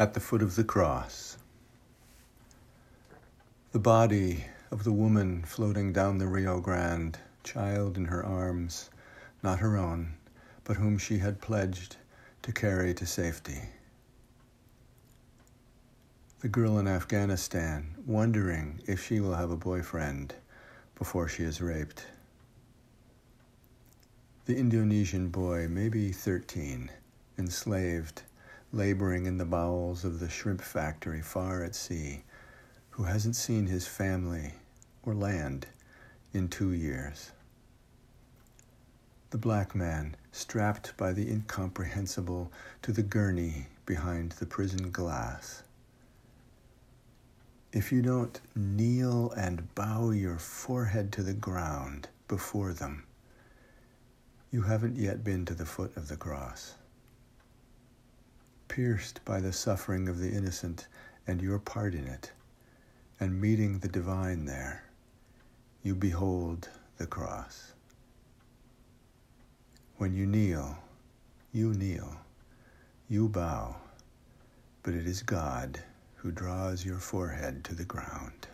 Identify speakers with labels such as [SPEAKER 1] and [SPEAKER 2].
[SPEAKER 1] at the foot of the cross. The body of the woman floating down the Rio Grande, child in her arms, not her own, but whom she had pledged to carry to safety. The girl in Afghanistan, wondering if she will have a boyfriend before she is raped. The Indonesian boy, maybe 13, enslaved, laboring in the bowels of the shrimp factory far at sea, who hasn't seen his family or land in two years. The black man, strapped by the incomprehensible to the gurney behind the prison glass. If you don't kneel and bow your forehead to the ground before them, you haven't yet been to the foot of the cross. Pierced by the suffering of the innocent and your part in it, and meeting the divine there, you behold the cross. When you kneel, you kneel, you bow, but it is God who draws your forehead to the ground.